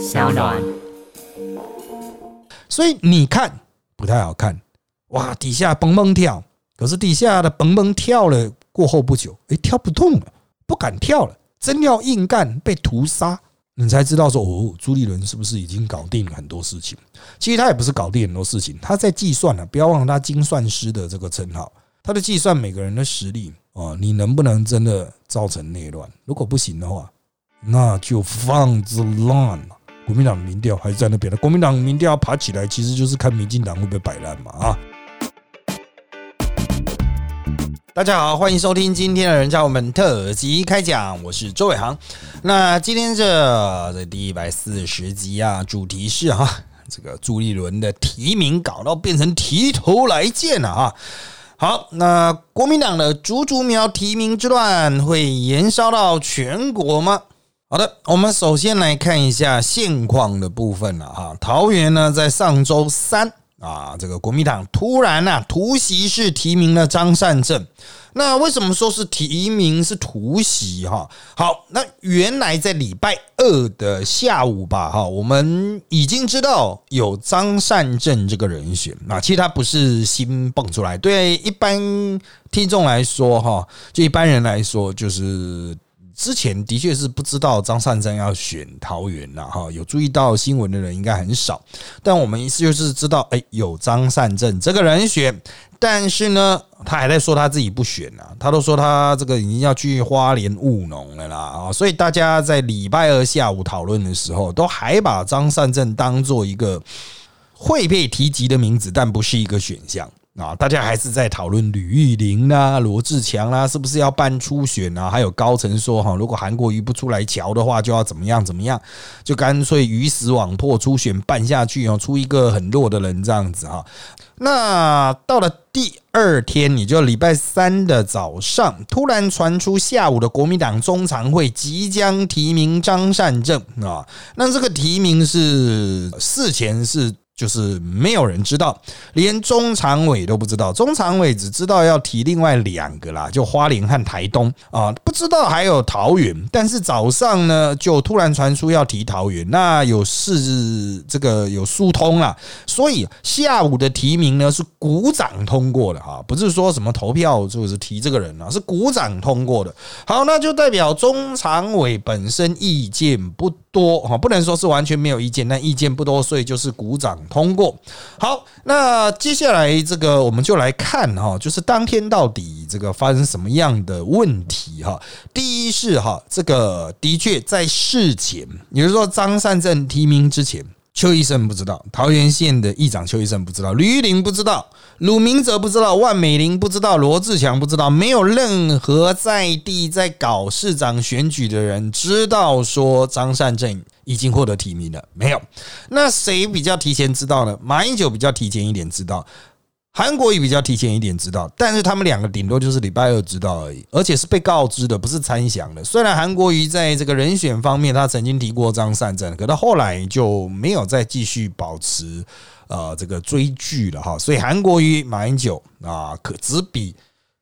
小暖。所以你看不太好看，哇，底下蹦蹦跳，可是底下的蹦蹦跳了过后不久，诶，跳不动了，不敢跳了，真要硬干被屠杀，你才知道说哦，朱立伦是不是已经搞定了很多事情？其实他也不是搞定很多事情，他在计算了，不要忘了他精算师的这个称号，他的计算每个人的实力哦，你能不能真的造成内乱？如果不行的话，那就放之烂了。国民党民调还是在那边的，国民党民调爬起来，其实就是看民进党会不会摆烂嘛啊！大家好，欢迎收听今天的人教我们特辑开讲，我是周伟航。那今天这这第一百四十集啊，主题是哈 这个朱立伦的提名搞到变成提头来见了啊！好，那国民党的竹竹苗提名之乱会延烧到全国吗？好的，我们首先来看一下现况的部分了哈。桃园呢，在上周三啊，这个国民党突然呐突袭式提名了张善政。那为什么说是提名是突袭哈？好，那原来在礼拜二的下午吧哈，我们已经知道有张善政这个人选那，其实他不是新蹦出来，对一般听众来说哈，就一般人来说就是。之前的确是不知道张善政要选桃园了哈，有注意到新闻的人应该很少。但我们意思就是知道，哎，有张善政这个人选，但是呢，他还在说他自己不选啊，他都说他这个已经要去花莲务农了啦啊，所以大家在礼拜二下午讨论的时候，都还把张善政当做一个会被提及的名字，但不是一个选项。啊，大家还是在讨论吕玉玲啦、罗志强啦，是不是要办初选啊？还有高层说哈，如果韩国瑜不出来瞧的话，就要怎么样怎么样，就干脆鱼死网破，初选办下去哦，出一个很弱的人这样子哈。那到了第二天，也就礼拜三的早上，突然传出下午的国民党中常会即将提名张善政啊，那这个提名是事前是。就是没有人知道，连中常委都不知道。中常委只知道要提另外两个啦，就花莲和台东啊，不知道还有桃园。但是早上呢，就突然传出要提桃园，那有事这个有疏通了，所以下午的提名呢是鼓掌通过的哈，不是说什么投票就是提这个人啊，是鼓掌通过的。好，那就代表中常委本身意见不多哈，不能说是完全没有意见，但意见不多，所以就是鼓掌。通过好，那接下来这个我们就来看哈，就是当天到底这个发生什么样的问题哈。第一是哈，这个的确在事前，也就是说张善政提名之前。邱医生不知道，桃园县的议长邱医生不知道，吕玉玲不知道，鲁明哲不知道，万美玲不知道，罗志强不知道，没有任何在地在搞市长选举的人知道说张善政已经获得提名了，没有。那谁比较提前知道呢？马英九比较提前一点知道。韩国也比较提前一点知道，但是他们两个顶多就是礼拜二知道而已，而且是被告知的，不是参详的。虽然韩国瑜在这个人选方面，他曾经提过张善政，可他后来就没有再继续保持呃这个追剧了哈。所以韩国瑜、马英九啊，可只比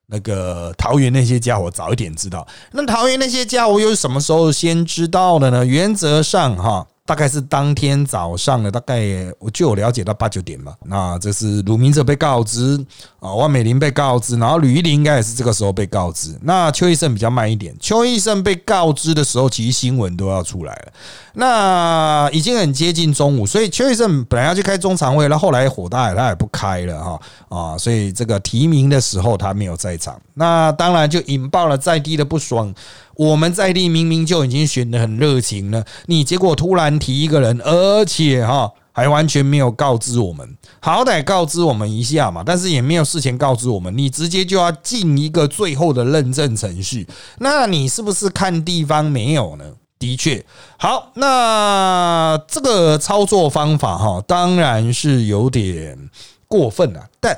那个桃园那些家伙早一点知道。那桃园那些家伙又是什么时候先知道的呢？原则上哈。大概是当天早上的，大概我据我了解到八九点嘛。那这是鲁明哲被告知啊，万美玲被告知，然后吕玉玲应该也是这个时候被告知。那邱医生比较慢一点，邱医生被告知的时候，其实新闻都要出来了。那已经很接近中午，所以邱医生本来要去开中常会，那后来火大，他也不开了哈啊，所以这个提名的时候他没有在场，那当然就引爆了在地的不爽。我们在地明明就已经选的很热情了，你结果突然提一个人，而且哈还完全没有告知我们，好歹告知我们一下嘛，但是也没有事前告知我们，你直接就要进一个最后的认证程序，那你是不是看地方没有呢？的确，好，那这个操作方法哈，当然是有点过分了，但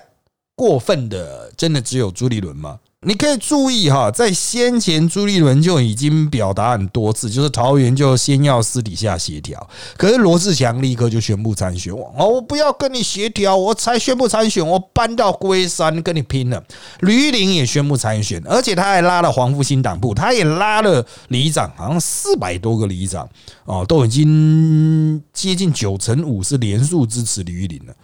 过分的真的只有朱立伦吗？你可以注意哈，在先前朱立伦就已经表达很多次，就是桃园就先要私底下协调。可是罗志强立刻就宣布参选，哦，我不要跟你协调，我才宣布参选，我搬到龟山跟你拼了。吕玉玲也宣布参选，而且他还拉了黄复兴党部，他也拉了里长，好像四百多个里长哦，都已经接近九成五是连数支持吕玉玲了。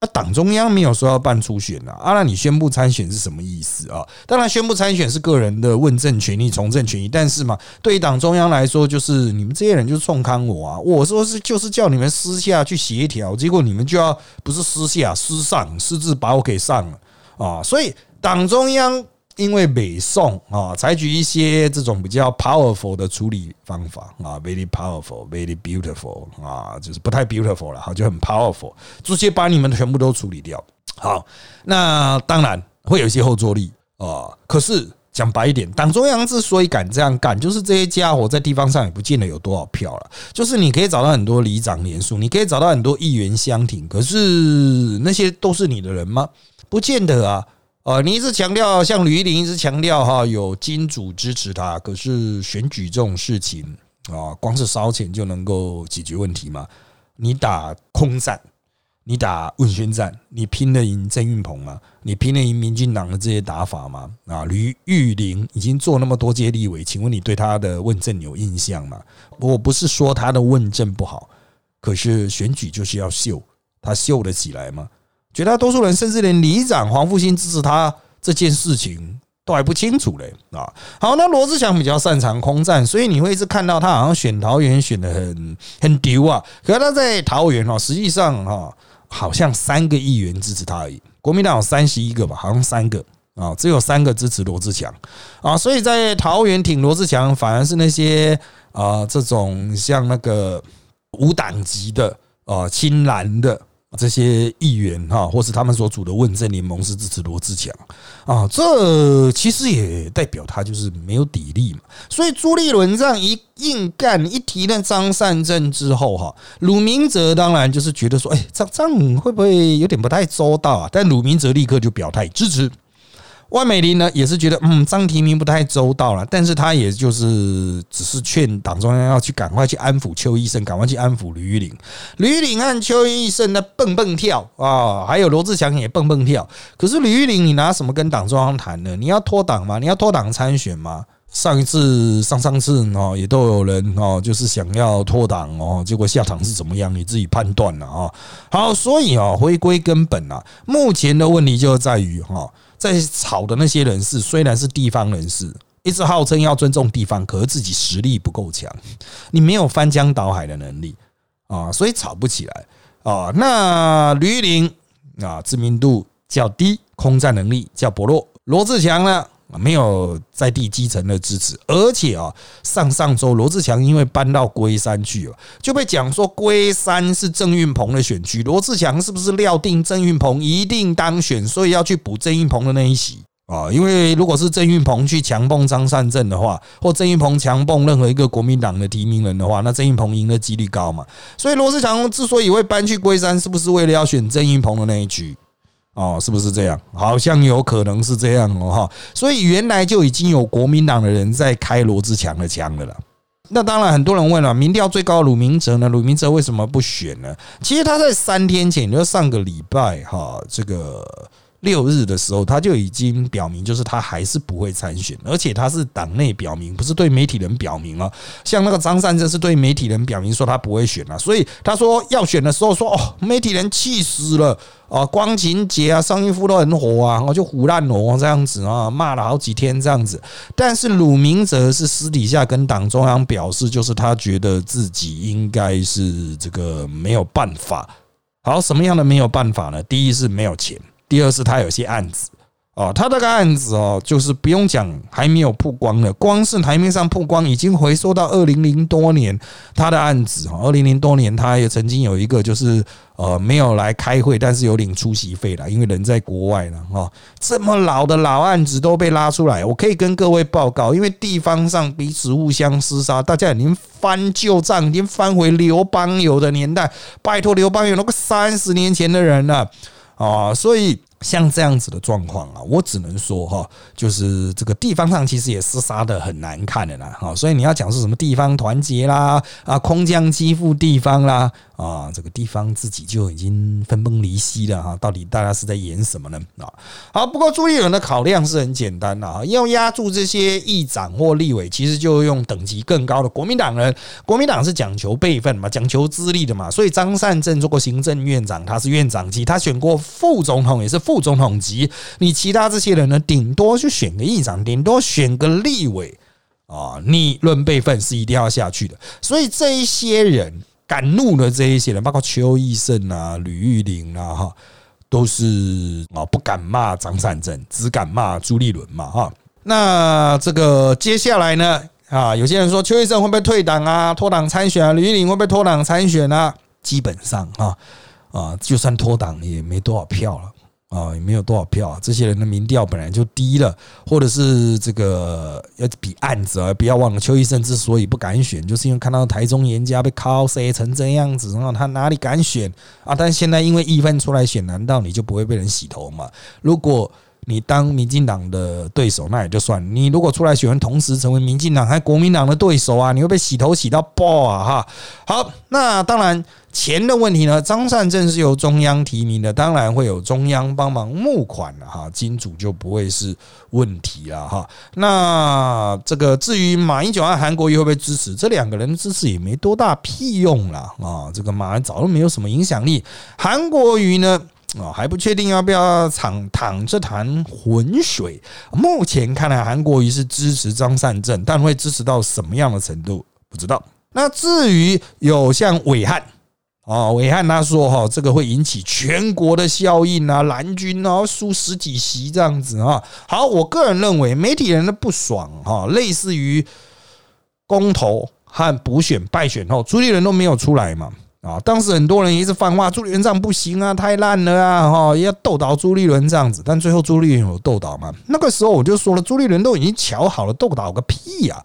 那党中央没有说要办初选啊，啊，那你宣布参选是什么意思啊？当然，宣布参选是个人的问政权利、从政权益，但是嘛，对于党中央来说，就是你们这些人就是冲康我啊！我说是就是叫你们私下去协调，结果你们就要不是私下私上私自把我给上了啊！所以党中央。因为北宋啊，采取一些这种比较 powerful 的处理方法啊，very powerful，very beautiful 啊，就是不太 beautiful 了，哈，就很 powerful，直接把你们全部都处理掉。好，那当然会有一些后坐力啊。可是讲白一点，党中央之所以敢这样干，就是这些家伙在地方上也不见得有多少票了。就是你可以找到很多里长联署，你可以找到很多议员相挺，可是那些都是你的人吗？不见得啊。呃，你一直强调，像吕玉玲一直强调哈，有金主支持他。可是选举这种事情啊，光是烧钱就能够解决问题吗？你打空战，你打问宣战，你拼得赢郑运鹏吗？你拼得赢民进党的这些打法吗？啊，吕玉玲已经做那么多届立委，请问你对他的问政有印象吗？我不是说他的问政不好，可是选举就是要秀，他秀得起来吗？绝大多数人甚至连里长黄复兴支持他这件事情都还不清楚嘞啊！好，那罗志祥比较擅长空战，所以你会一直看到他好像选桃园选的很很丢啊。可是他在桃园哦，实际上哈，好像三个议员支持他而已。国民党有三十一个吧，好像三个啊，只有三个支持罗志祥啊。所以在桃园挺罗志祥，反而是那些啊这种像那个无党籍的啊青蓝的。这些议员哈，或是他们所组的问政联盟是支持罗志强啊，这其实也代表他就是没有底力嘛。所以朱立伦这样一硬干，一提了张善政之后哈，鲁明哲当然就是觉得说，哎，这这样会不会有点不太周到啊？但鲁明哲立刻就表态支持。万美玲呢，也是觉得嗯，张提名不太周到了，但是他也就是只是劝党中央要去赶快去安抚邱医生，赶快去安抚吕玉玲。吕玉玲和邱医生呢蹦蹦跳啊，还有罗志祥也蹦蹦跳。可是吕玉玲，你拿什么跟党中央谈呢？你要脱党吗？你要脱党参选吗？上一次、上上次哦，也都有人哦，就是想要脱党哦，结果下场是怎么样？你自己判断了啊。好，所以啊，回归根本啊，目前的问题就在于哈。在吵的那些人士，虽然是地方人士，一直号称要尊重地方，可是自己实力不够强，你没有翻江倒海的能力啊，所以吵不起来啊。那吕玉玲啊，知名度较低，空战能力较薄弱，罗志强呢？没有在地基层的支持，而且啊，上上周罗志强因为搬到龟山去了，就被讲说龟山是郑运鹏的选区，罗志强是不是料定郑运鹏一定当选，所以要去补郑运鹏的那一席啊？因为如果是郑运鹏去强蹦张善政的话，或郑运鹏强蹦任何一个国民党的提名人的话，那郑运鹏赢的几率高嘛？所以罗志强之所以会搬去龟山，是不是为了要选郑运鹏的那一局？哦，是不是这样？好像有可能是这样哦，哈。所以原来就已经有国民党的人在开罗志强的枪了啦。那当然，很多人问了，民调最高鲁明哲呢？鲁明哲为什么不选呢？其实他在三天前，就上个礼拜哈，这个。六日的时候，他就已经表明，就是他还是不会参选，而且他是党内表明，不是对媒体人表明啊。像那个张善政是对媒体人表明说他不会选了，所以他说要选的时候说哦，媒体人气死了啊，光晴节啊，上一夫都很火啊，我就胡烂我这样子啊，骂了好几天这样子。但是鲁明哲是私底下跟党中央表示，就是他觉得自己应该是这个没有办法。好，什么样的没有办法呢？第一是没有钱。第二是他有些案子哦，他这个案子哦，就是不用讲，还没有曝光的，光是台面上曝光，已经回溯到二零零多年他的案子哈，二零零多年他也曾经有一个就是呃没有来开会，但是有领出席费了，因为人在国外了哈，这么老的老案子都被拉出来，我可以跟各位报告，因为地方上彼此互相厮杀，大家已经翻旧账，已经翻回刘邦友的年代，拜托刘邦友那个三十年前的人了。啊所以像这样子的状况啊，我只能说哈，就是这个地方上其实也厮杀的很难看的啦，哈，所以你要讲是什么地方团结啦，啊，空降欺负地方啦。啊，这个地方自己就已经分崩离析了哈，到底大家是在演什么呢？啊，好，不过朱立伦的考量是很简单的啊，要压住这些议长或立委，其实就用等级更高的国民党人。国民党是讲求辈分嘛，讲求资历的嘛，所以张善政做过行政院长，他是院长级，他选过副总统也是副总统级。你其他这些人呢，顶多就选个议长，顶多选个立委啊，你论辈分是一定要下去的。所以这一些人。敢怒的这一些人，包括邱义胜啊、吕玉玲啊，哈，都是啊不敢骂张善政，只敢骂朱立伦嘛，哈。那这个接下来呢，啊，有些人说邱义胜会不会退党啊、脱党参选啊？吕玉玲会不会脱党参选啊？基本上啊啊，就算脱党也没多少票了。啊，也没有多少票啊！这些人的民调本来就低了，或者是这个要比案子啊！不要忘了，邱医生之所以不敢选，就是因为看到台中严家被敲塞成这样子，然后他哪里敢选啊？但现在因为一分出来选，难道你就不会被人洗头吗？如果你当民进党的对手，那也就算；你如果出来选，同时成为民进党还国民党的对手啊，你会被洗头洗到爆啊！哈，好，那当然。钱的问题呢？张善政是由中央提名的，当然会有中央帮忙募款了哈，金主就不会是问题了哈。那这个至于马英九和韩国瑜会不会支持，这两个人支持也没多大屁用了啊。这个马英早就没有什么影响力，韩国瑜呢啊还不确定要不要躺躺这潭浑水。目前看来，韩国瑜是支持张善政，但会支持到什么样的程度不知道。那至于有像伟汉。啊，伟汉他说哈，这个会引起全国的效应啊，蓝军啊输十几席这样子啊。好，我个人认为媒体人的不爽哈，类似于公投和补选败选后，朱立伦都没有出来嘛啊。当时很多人一直放话，朱立伦这样不行啊，太烂了啊哈，要斗倒朱立伦这样子。但最后朱立伦有斗倒吗？那个时候我就说了，朱立伦都已经瞧好了，斗倒个屁呀！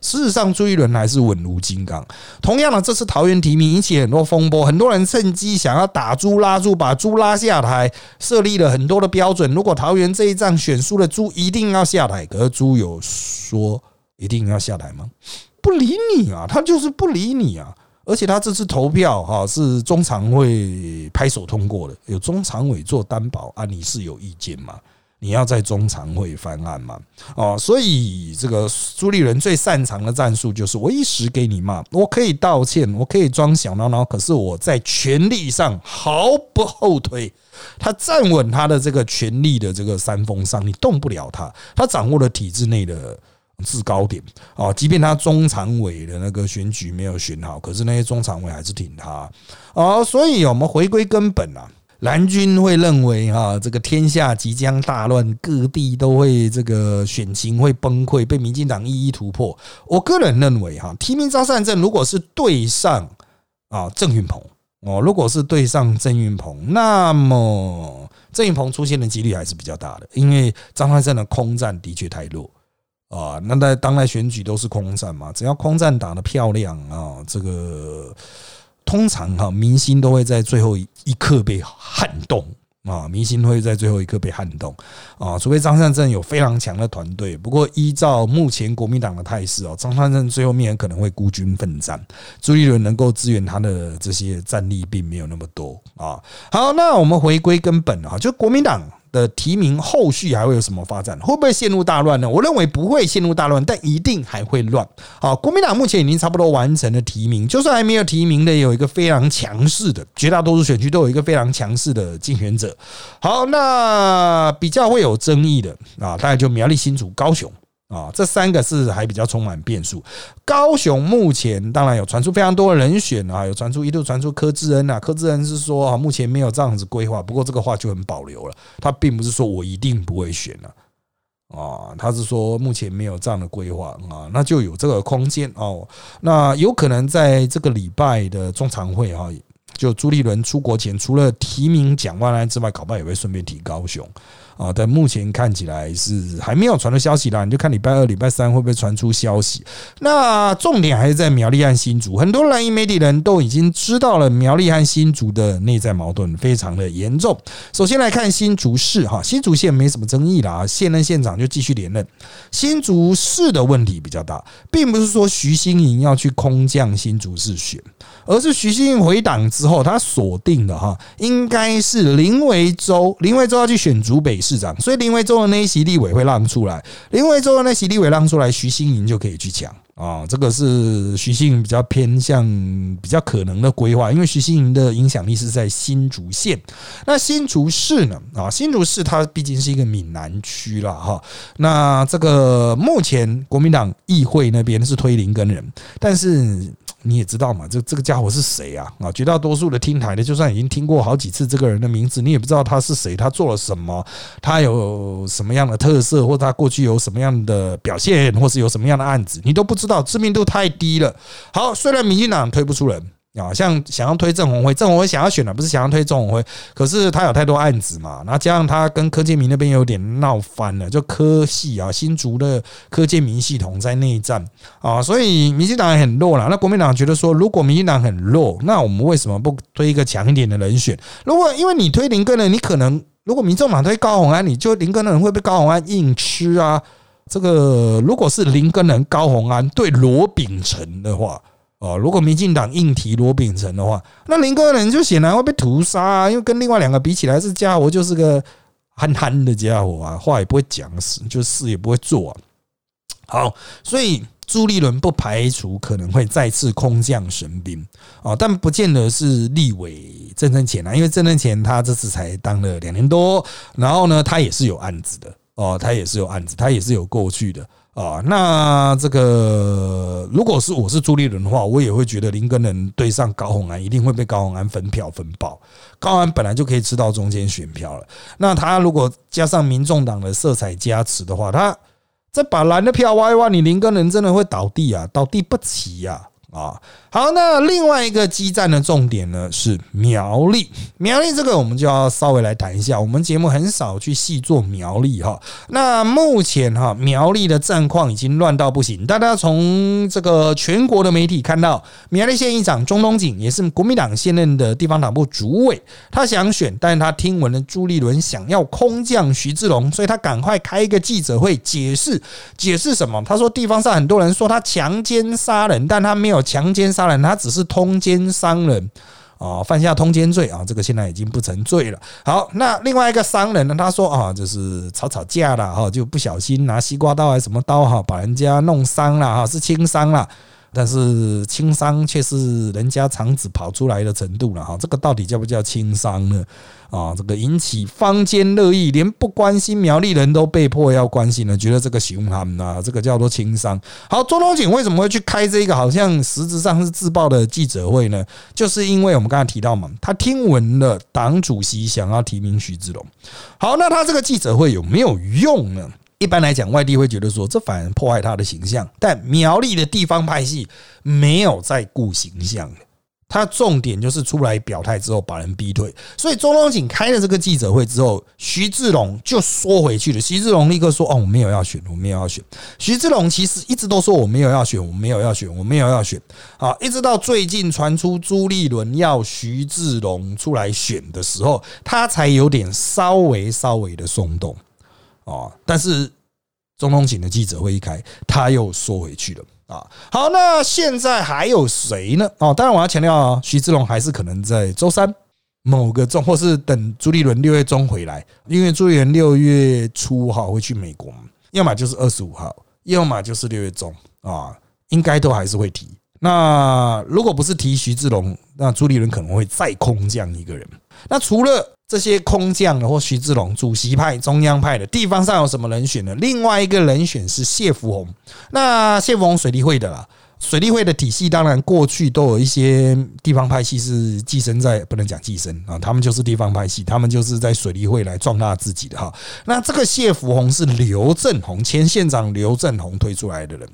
事实上，朱一伦还是稳如金刚。同样的，这次桃园提名引起很多风波，很多人趁机想要打朱拉朱，把朱拉下台，设立了很多的标准。如果桃园这一仗选输了，朱一定要下台。可是朱有说一定要下台吗？不理你啊，他就是不理你啊。而且他这次投票哈是中常会拍手通过的，有中常委做担保啊，你是有意见吗？你要在中常会翻案嘛？哦，所以这个朱立伦最擅长的战术就是我一时给你骂，我可以道歉，我可以装小孬孬，可是我在权力上毫不后退。他站稳他的这个权力的这个山峰上，你动不了他。他掌握了体制内的制高点啊，即便他中常委的那个选举没有选好，可是那些中常委还是挺他啊。所以我们回归根本啊。蓝军会认为哈，这个天下即将大乱，各地都会这个选情会崩溃，被民进党一一突破。我个人认为哈，提名张善政如果是对上啊郑云鹏哦，如果是对上郑云鹏，那么郑云鹏出现的几率还是比较大的，因为张善政的空战的确太弱啊。那在当代选举都是空战嘛，只要空战打得漂亮啊，这个。通常哈，明星都会在最后一刻被撼动啊！明星会在最后一刻被撼动啊！除非张善政有非常强的团队，不过依照目前国民党的态势哦，张善政最后面可能会孤军奋战，朱立伦能够支援他的这些战力并没有那么多啊。好，那我们回归根本啊，就国民党。的提名后续还会有什么发展？会不会陷入大乱呢？我认为不会陷入大乱，但一定还会乱。好，国民党目前已经差不多完成了提名，就算还没有提名的，有一个非常强势的，绝大多数选区都有一个非常强势的竞选者。好，那比较会有争议的啊，大概就苗栗、新竹、高雄。啊，这三个是还比较充满变数。高雄目前当然有传出非常多的人选啊，有传出一度传出柯志恩啊，柯志恩是说啊，目前没有这样子规划，不过这个话就很保留了，他并不是说我一定不会选了啊，他是说目前没有这样的规划啊，那就有这个空间哦，那有可能在这个礼拜的中常会啊，就朱立伦出国前，除了提名蒋万安之外，搞不好也会顺便提高雄。啊，但目前看起来是还没有传出消息啦。你就看礼拜二、礼拜三会不会传出消息？那重点还是在苗栗和新竹，很多蓝营媒体人都已经知道了苗栗和新竹的内在矛盾非常的严重。首先来看新竹市哈，新竹县没什么争议啦，现任县长就继续连任。新竹市的问题比较大，并不是说徐新营要去空降新竹市选，而是徐新营回党之后，他锁定的哈，应该是林维洲，林维洲要去选竹北市市长，所以林维洲的那一席立委会让出来，林维洲的那席立委让出来，徐新营就可以去抢。啊，这个是徐新营比较偏向比较可能的规划，因为徐新营的影响力是在新竹县，那新竹市呢？啊，新竹市它毕竟是一个闽南区了哈。那这个目前国民党议会那边是推林根人，但是。你也知道嘛，这这个家伙是谁啊？啊，绝大多数的听台的，就算已经听过好几次这个人的名字，你也不知道他是谁，他做了什么，他有什么样的特色，或他过去有什么样的表现，或是有什么样的案子，你都不知道，知名度太低了。好，虽然民进党推不出人。啊，像想要推郑红辉，郑红辉想要选的不是想要推郑红辉，可是他有太多案子嘛，然后加上他跟柯建明那边有点闹翻了，就科系啊，新竹的柯建明系统在内战啊，所以民进党很弱了。那国民党觉得说，如果民进党很弱，那我们为什么不推一个强一点的人选？如果因为你推林根人，你可能如果民众党推高鸿安，你就林根人会被高鸿安硬吃啊。这个如果是林根人高鸿安对罗秉成的话。哦，如果民进党硬提罗秉成的话，那林根人就显然会被屠杀啊！因为跟另外两个比起来，这家伙就是个憨憨的家伙啊，话也不会讲，事就事也不会做啊。好，所以朱立伦不排除可能会再次空降神兵啊，但不见得是立委郑正前啊，因为郑正前他这次才当了两年多，然后呢，他也是有案子的哦，他也是有案子，他也是有过去的。啊，那这个如果是我是朱立伦的话，我也会觉得林根人对上高鸿安，一定会被高鸿安分票分爆。高安本来就可以吃到中间选票了，那他如果加上民众党的色彩加持的话，他再把蓝的票挖一挖，你林根人真的会倒地啊，倒地不起呀。啊，啊好，那另外一个激战的重点呢是苗栗，苗栗这个我们就要稍微来谈一下。我们节目很少去细做苗栗哈。那目前哈苗栗的战况已经乱到不行，大家从这个全国的媒体看到，苗栗县议长钟东锦也是国民党现任的地方党部主委，他想选，但是他听闻了朱立伦想要空降徐志龙，所以他赶快开一个记者会解释，解释什么？他说地方上很多人说他强奸杀人，但他没有。强奸杀人，他只是通奸伤人啊，犯下通奸罪啊，这个现在已经不成罪了。好，那另外一个商人呢？他说啊，就是吵吵架了哈，就不小心拿西瓜刀还是什么刀哈，把人家弄伤了哈，是轻伤了。但是轻伤却是人家肠子跑出来的程度了哈，这个到底叫不叫轻伤呢？啊，这个引起坊间热议，连不关心苗栗人都被迫要关心了，觉得这个凶悍啊，这个叫做轻伤。好，周东锦为什么会去开这个好像实质上是自爆的记者会呢？就是因为我们刚才提到嘛，他听闻了党主席想要提名徐志龙。好，那他这个记者会有没有用呢？一般来讲，外地会觉得说这反而破坏他的形象，但苗栗的地方派系没有在顾形象，他重点就是出来表态之后把人逼退。所以周龙锦开了这个记者会之后，徐志龙就缩回去了。徐志龙立刻说：“哦，我没有要选，我没有要选。”徐志龙其实一直都说：“我没有要选，我没有要选，我没有要选。”好，一直到最近传出朱立伦要徐志龙出来选的时候，他才有点稍微稍微的松动。哦，但是中东锦的记者会一开，他又缩回去了啊。好，那现在还有谁呢？哦，当然我要强调啊，徐志龙还是可能在周三某个中，或是等朱立伦六月中回来，因为朱立伦六月初哈会去美国嘛，要么就是二十五号，要么就是六月中啊，应该都还是会提。那如果不是提徐志龙，那朱立伦可能会再空降一个人。那除了这些空降的或徐志龙主席派、中央派的地方上有什么人选呢？另外一个人选是谢福洪。那谢福洪水利会的啦，水利会的体系当然过去都有一些地方派系是寄生在，不能讲寄生啊，他们就是地方派系，他们就是在水利会来壮大自己的哈。那这个谢福洪是刘正宏前县长刘正宏推出来的人。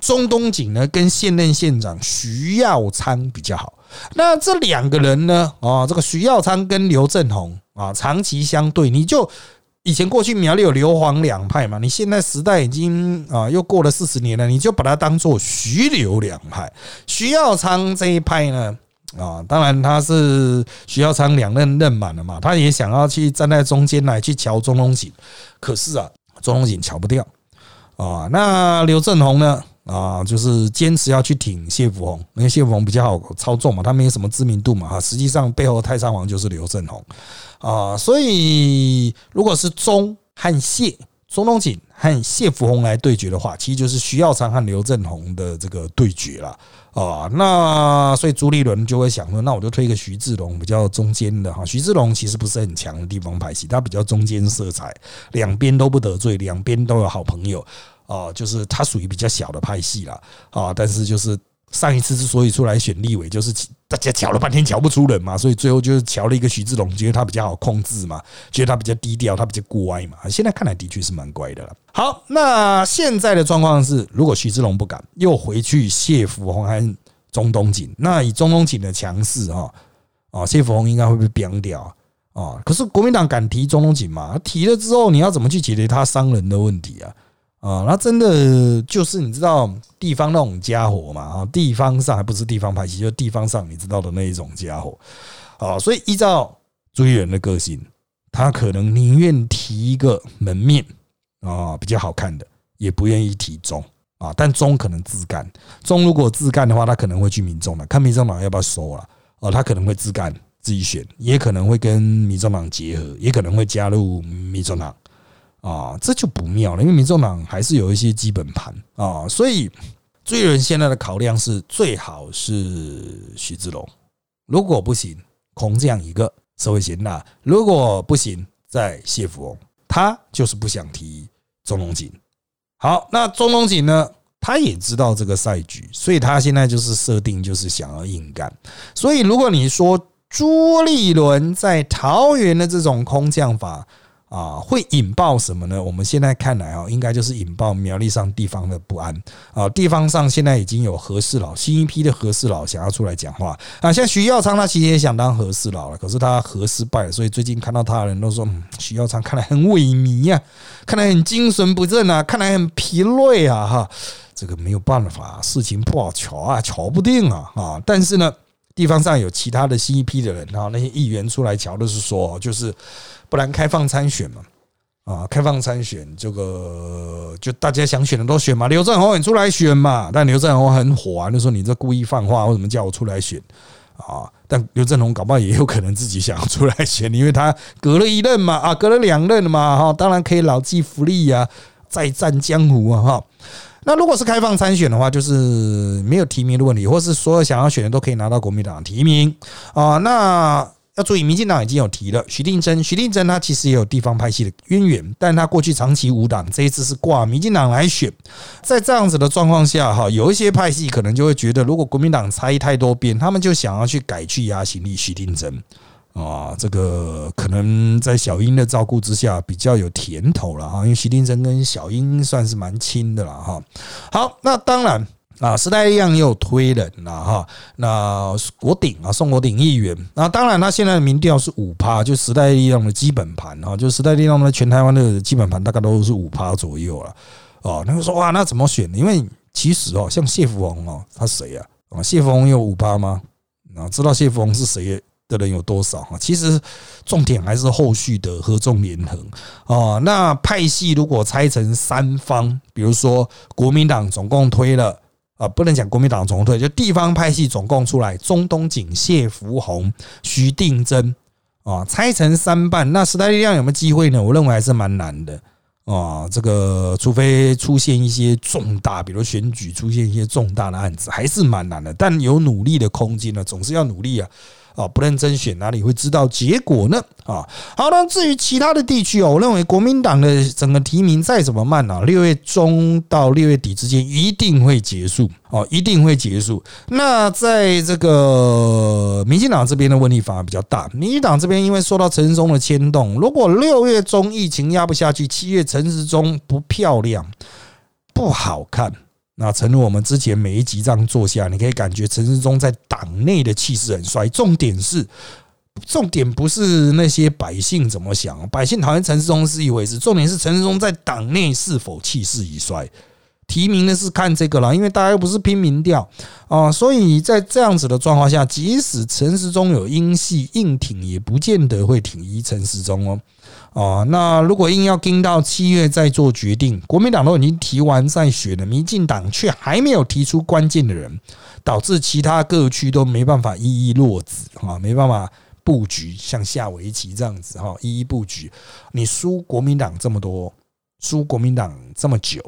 中东锦呢，跟现任县长徐耀昌比较好。那这两个人呢，啊，这个徐耀昌跟刘正宏啊，长期相对，你就以前过去苗栗有刘黄两派嘛，你现在时代已经啊又过了四十年了，你就把它当做徐刘两派。徐耀昌这一派呢，啊，当然他是徐耀昌两任任满了嘛，他也想要去站在中间来去瞧中东锦，可是啊，中东锦瞧不掉啊。那刘正宏呢，啊，就是坚持要去挺谢福洪，因为谢福洪比较好操纵嘛，他没有什么知名度嘛，哈，实际上背后太上皇就是刘正宏。啊，所以如果是钟和谢，钟东锦和谢福洪来对决的话，其实就是徐耀昌和刘正宏的这个对决了啊。那所以朱立伦就会想说，那我就推一个徐志龙比较中间的哈。徐志龙其实不是很强的地方派系，他比较中间色彩，两边都不得罪，两边都有好朋友啊，就是他属于比较小的派系了啊。但是就是上一次之所以出来选立委，就是。大家瞧了半天瞧不出人嘛，所以最后就是瞧了一个徐志龙，觉得他比较好控制嘛，觉得他比较低调，他比较乖嘛。现在看来的确是蛮乖的了。好，那现在的状况是，如果徐志龙不敢，又回去谢福洪和中东锦，那以中东锦的强势啊，啊，谢福洪应该会被扁掉啊。可是国民党敢提中东锦吗？提了之后，你要怎么去解决他伤人的问题啊？啊，那真的就是你知道地方那种家伙嘛？啊，地方上还不是地方派系，就地方上你知道的那一种家伙啊。所以依照朱立伦的个性，他可能宁愿提一个门面啊比较好看的，也不愿意提中啊。但中可能自干，中如果自干的话，他可能会去民众了，看民众党要不要收了哦。他可能会自干自己选，也可能会跟民众党结合，也可能会加入民众党。啊，这就不妙了，因为民众党还是有一些基本盘啊，所以最人现在的考量是最好是徐志龙，如果不行，空降一个社会贤达；如果不行，再谢福翁，他就是不想提钟龙锦。好，那钟龙锦呢，他也知道这个赛局，所以他现在就是设定就是想要硬干。所以如果你说朱立伦在桃园的这种空降法，啊，会引爆什么呢？我们现在看来啊，应该就是引爆苗栗上地方的不安啊。地方上现在已经有和事佬新一批的和事佬想要出来讲话啊。像徐耀昌，他其实也想当和事佬了，可是他和失败了，所以最近看到他的人都说，徐耀昌看来很萎靡呀，看来很精神不振啊，看来很疲累啊，哈，这个没有办法，事情不好瞧啊，瞧不定啊，啊，但是呢。地方上有其他的新一批的人，然后那些议员出来瞧的是说，就是不然开放参选嘛，啊，开放参选，这个就大家想选的都选嘛。刘振宏也出来选嘛，但刘振宏很火啊，就说你这故意放话，为什么叫我出来选啊？但刘振宏搞不好也有可能自己想要出来选，因为他隔了一任嘛，啊，隔了两任嘛，哈，当然可以老骥伏枥呀，再战江湖啊，哈。那如果是开放参选的话，就是没有提名的问题，或是所有想要选的都可以拿到国民党提名啊。那要注意，民进党已经有提了，徐定珍，徐定珍他其实也有地方派系的渊源，但他过去长期无党，这一次是挂民进党来选。在这样子的状况下，哈，有一些派系可能就会觉得，如果国民党猜太多遍，他们就想要去改去压行李徐定珍。啊，这个可能在小英的照顾之下比较有甜头了哈，因为徐定珍跟小英算是蛮亲的了哈。好，那当然啊，时代力量也有推人了哈。那国鼎啊，宋国鼎议员，那当然他现在的民调是五趴，就时代力量的基本盘啊，就时代力量的全台湾的基本盘大概都是五趴左右了。哦，那个说哇，那怎么选呢？因为其实哦，像谢福洪哦，他谁啊？啊，谢福洪有五趴吗？啊，知道谢福洪是谁？的人有多少啊？其实重点还是后续的合纵连横啊。那派系如果拆成三方，比如说国民党总共推了啊，不能讲国民党总退，就地方派系总共出来，中东锦、谢福洪、徐定珍啊，拆成三半，那时代力量有没有机会呢？我认为还是蛮难的啊。这个除非出现一些重大，比如选举出现一些重大的案子，还是蛮难的。但有努力的空间呢，总是要努力啊。啊，不认真选哪里会知道结果呢？啊，好，那至于其他的地区哦，我认为国民党的整个提名再怎么慢啊，六月中到六月底之间一定会结束哦，一定会结束。那在这个民进党这边的问题反而比较大，民进党这边因为受到陈时中的牵动，如果六月中疫情压不下去，七月陈时中不漂亮，不好看。那诚如我们之前每一集这样做下，你可以感觉陈世忠在党内的气势很衰。重点是重点不是那些百姓怎么想，百姓讨厌陈世忠是一回事，重点是陈世忠在党内是否气势已衰。提名的是看这个了，因为大家又不是拼民调啊，所以在这样子的状况下，即使陈时中有英系硬挺，也不见得会挺一陈时中哦。啊，那如果硬要盯到七月再做决定，国民党都已经提完再选了，民进党却还没有提出关键的人，导致其他各区都没办法一一落子啊，没办法布局，像下围棋这样子哈，一一布局。你输国民党这么多，输国民党这么久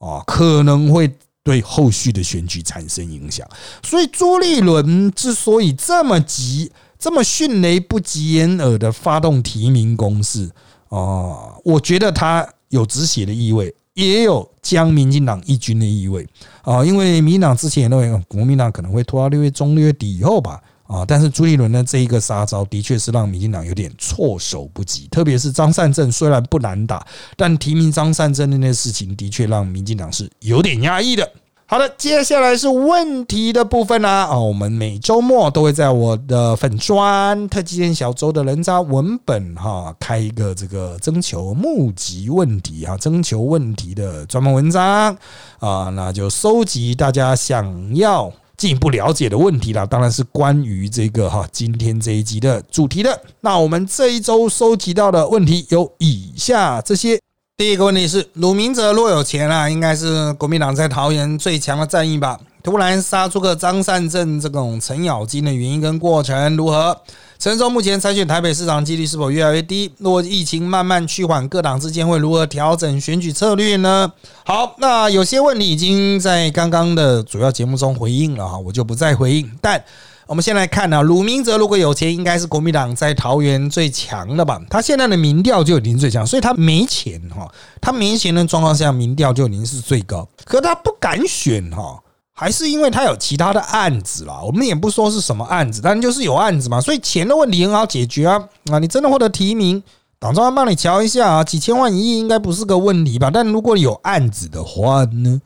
啊，可能会对后续的选举产生影响。所以朱立伦之所以这么急。这么迅雷不及掩耳的发动提名攻势啊，我觉得他有止血的意味，也有将民进党一军的意味啊。因为民进党之前也认为国民党可能会拖到六月中、六月底以后吧啊，但是朱立伦的这一个杀招，的确是让民进党有点措手不及。特别是张善政虽然不难打，但提名张善政那件事情，的确让民进党是有点压抑的。好的，接下来是问题的部分啦。哦，我们每周末都会在我的粉砖特技店小周的人渣文本哈开一个这个征求募集问题啊，征求问题的专门文章啊，那就收集大家想要进一步了解的问题啦。当然是关于这个哈今天这一集的主题的。那我们这一周收集到的问题有以下这些。第一个问题是，鲁明哲若有钱啊，应该是国民党在桃园最强的战役吧？突然杀出个张善政这种程咬金的原因跟过程如何？陈忠目前参选台北市长几率是否越来越低？若疫情慢慢趋缓，各党之间会如何调整选举策略呢？好，那有些问题已经在刚刚的主要节目中回应了哈，我就不再回应，但。我们先来看呢，鲁明哲如果有钱，应该是国民党在桃园最强的吧？他现在的民调就已经最强，所以他没钱哈，他没钱的状况下，民调就已经是最高。可他不敢选哈，还是因为他有其他的案子啦。我们也不说是什么案子，但就是有案子嘛，所以钱的问题很好解决啊。啊，你真的获得提名，党中央帮你瞧一下啊，几千万一亿应该不是个问题吧？但如果有案子的话呢？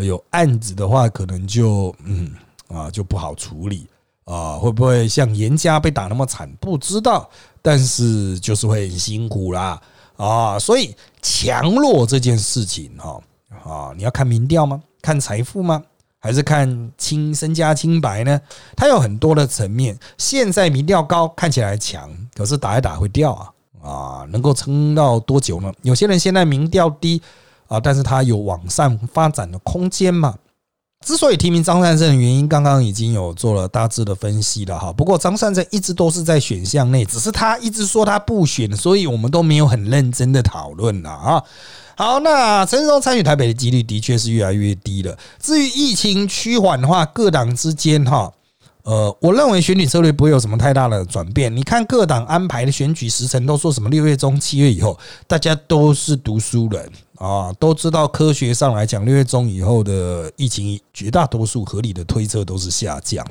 有案子的话，可能就嗯啊就不好处理。啊，会不会像严家被打那么惨？不知道，但是就是会很辛苦啦啊！所以强弱这件事情，哈啊，你要看民调吗？看财富吗？还是看清身家清白呢？它有很多的层面。现在民调高，看起来强，可是打一打会掉啊啊！能够撑到多久呢？有些人现在民调低啊，但是他有往上发展的空间嘛？之所以提名张善政的原因，刚刚已经有做了大致的分析了哈。不过张善政一直都是在选项内，只是他一直说他不选，所以我们都没有很认真的讨论了啊。好，那陈世忠参与台北的几率的确是越来越低了。至于疫情趋缓的话，各党之间哈。呃，我认为选举策略不会有什么太大的转变。你看各党安排的选举时程，都说什么六月中、七月以后，大家都是读书人啊，都知道科学上来讲，六月中以后的疫情，绝大多数合理的推测都是下降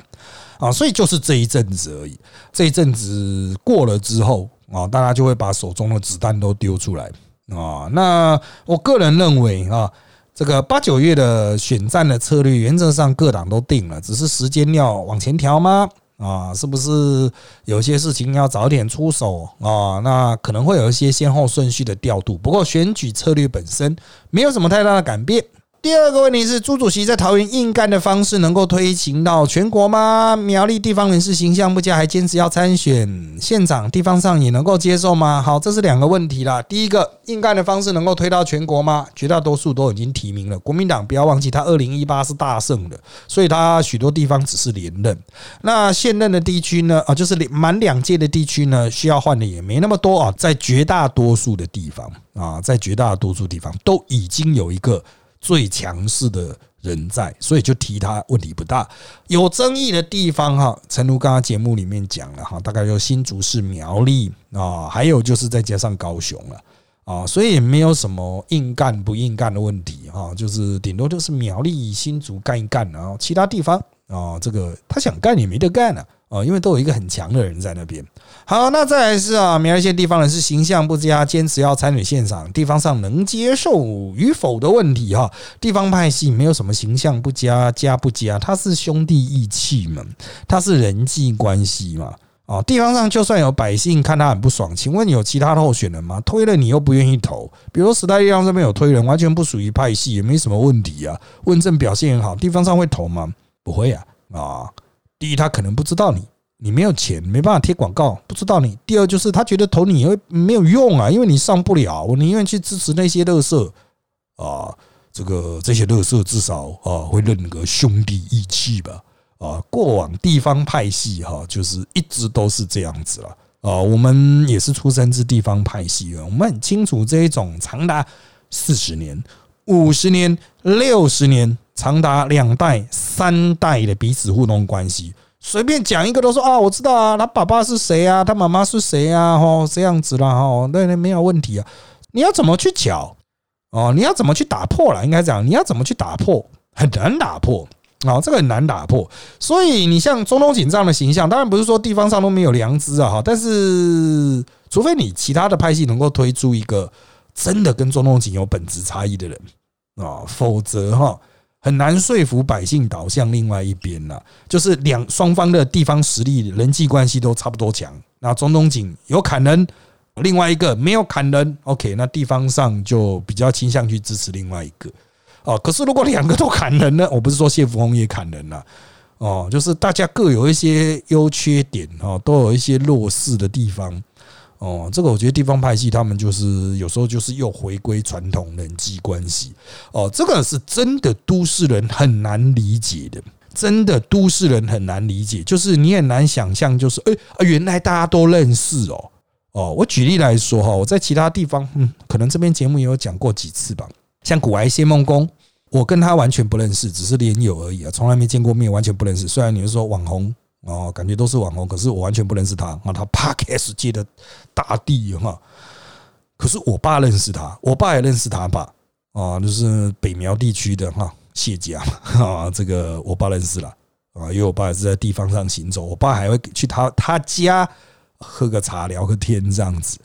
啊，所以就是这一阵子而已。这一阵子过了之后啊，大家就会把手中的子弹都丢出来啊。那我个人认为啊。这个八九月的选战的策略，原则上各党都定了，只是时间要往前调吗？啊，是不是有些事情要早点出手啊？那可能会有一些先后顺序的调度，不过选举策略本身没有什么太大的改变。第二个问题是，朱主席在桃园硬干的方式能够推行到全国吗？苗栗地方人士形象不佳，还坚持要参选县长，地方上也能够接受吗？好，这是两个问题啦。第一个，硬干的方式能够推到全国吗？绝大多数都已经提名了。国民党不要忘记，他二零一八是大胜的，所以他许多地方只是连任。那现任的地区呢？啊，就是满两届的地区呢，需要换的也没那么多啊。在绝大多数的地方啊，在绝大多数地方都已经有一个。最强势的人在，所以就提他问题不大。有争议的地方哈，陈如刚刚节目里面讲了哈，大概就新竹市苗栗啊，还有就是再加上高雄了啊，所以也没有什么硬干不硬干的问题哈，就是顶多就是苗栗新竹干一干，然后其他地方啊，这个他想干也没得干了。哦，因为都有一个很强的人在那边。好，那再来是啊，苗栗县地方人是形象不佳，坚持要参与现场，地方上能接受与否的问题哈。地方派系没有什么形象不佳，佳不佳，他是兄弟义气嘛，他是人际关系嘛。啊，地方上就算有百姓看他很不爽，请问有其他候选人吗？推了你又不愿意投，比如时代力量这边有推人，完全不属于派系，也没什么问题啊。问政表现很好，地方上会投吗？不会啊啊！第一，他可能不知道你，你没有钱，没办法贴广告，不知道你；第二，就是他觉得投你会没有用啊，因为你上不了。我宁愿去支持那些乐色啊，这个这些乐色至少啊会认个兄弟义气吧。啊，过往地方派系哈，就是一直都是这样子了啊。我们也是出生自地方派系的，我们很清楚这一种长达四十年、五十年、六十年、长达两代、三代的彼此互动关系。随便讲一个都说啊，我知道啊，他爸爸是谁啊，他妈妈是谁啊？哈，这样子啦，哈，那那没有问题啊。你要怎么去搅？哦，你要怎么去打破了？应该讲，你要怎么去打破？很难打破。啊，这个很难打破，所以你像中东锦这样的形象，当然不是说地方上都没有良知啊，哈，但是除非你其他的派系能够推出一个真的跟中东锦有本质差异的人啊，否则哈很难说服百姓倒向另外一边了。就是两双方的地方实力、人际关系都差不多强，那中东锦有砍人，另外一个没有砍人，OK，那地方上就比较倾向去支持另外一个。哦，可是如果两个都砍人呢？我不是说谢福洪也砍人了，哦，就是大家各有一些优缺点哦，都有一些弱势的地方哦。这个我觉得地方派系他们就是有时候就是又回归传统人际关系哦，这个是真的都市人很难理解的，真的都市人很难理解，就是你很难想象，就是哎啊，原来大家都认识哦哦。我举例来说哈，我在其他地方，嗯，可能这边节目也有讲过几次吧，像古埃仙梦宫。我跟他完全不认识，只是连友而已啊，从来没见过面，完全不认识。虽然你是说网红哦，感觉都是网红，可是我完全不认识他啊。他 Parkes 界的大帝哈，可是我爸认识他，我爸也认识他爸啊，就是北苗地区的哈谢家啊，这个我爸认识了啊，因为我爸也是在地方上行走，我爸还会去他他家喝个茶聊个天这样子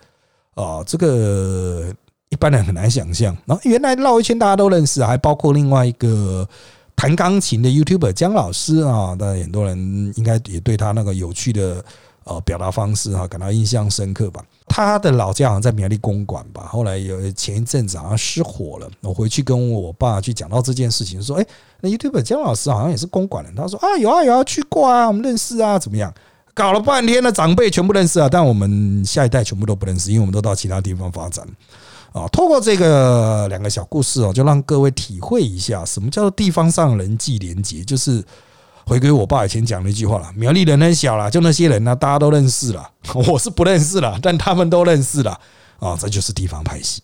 啊，这个。一般人很难想象，然后原来绕一圈大家都认识，还包括另外一个弹钢琴的 YouTuber 姜老师啊，当然很多人应该也对他那个有趣的呃表达方式哈感到印象深刻吧。他的老家好像在苗栗公馆吧，后来有前一阵子好像失火了，我回去跟我爸去讲到这件事情，说哎，那 YouTuber 姜老师好像也是公馆人，他说啊有啊有啊去过啊，我们认识啊，怎么样？搞了半天的长辈全部认识啊，但我们下一代全部都不认识，因为我们都到其他地方发展。啊，透过这个两个小故事哦，就让各位体会一下什么叫做地方上人际连接，就是回归我爸以前讲的一句话了：苗栗人很小啦，就那些人呢，大家都认识了，我是不认识了，但他们都认识了啊，这就是地方派系。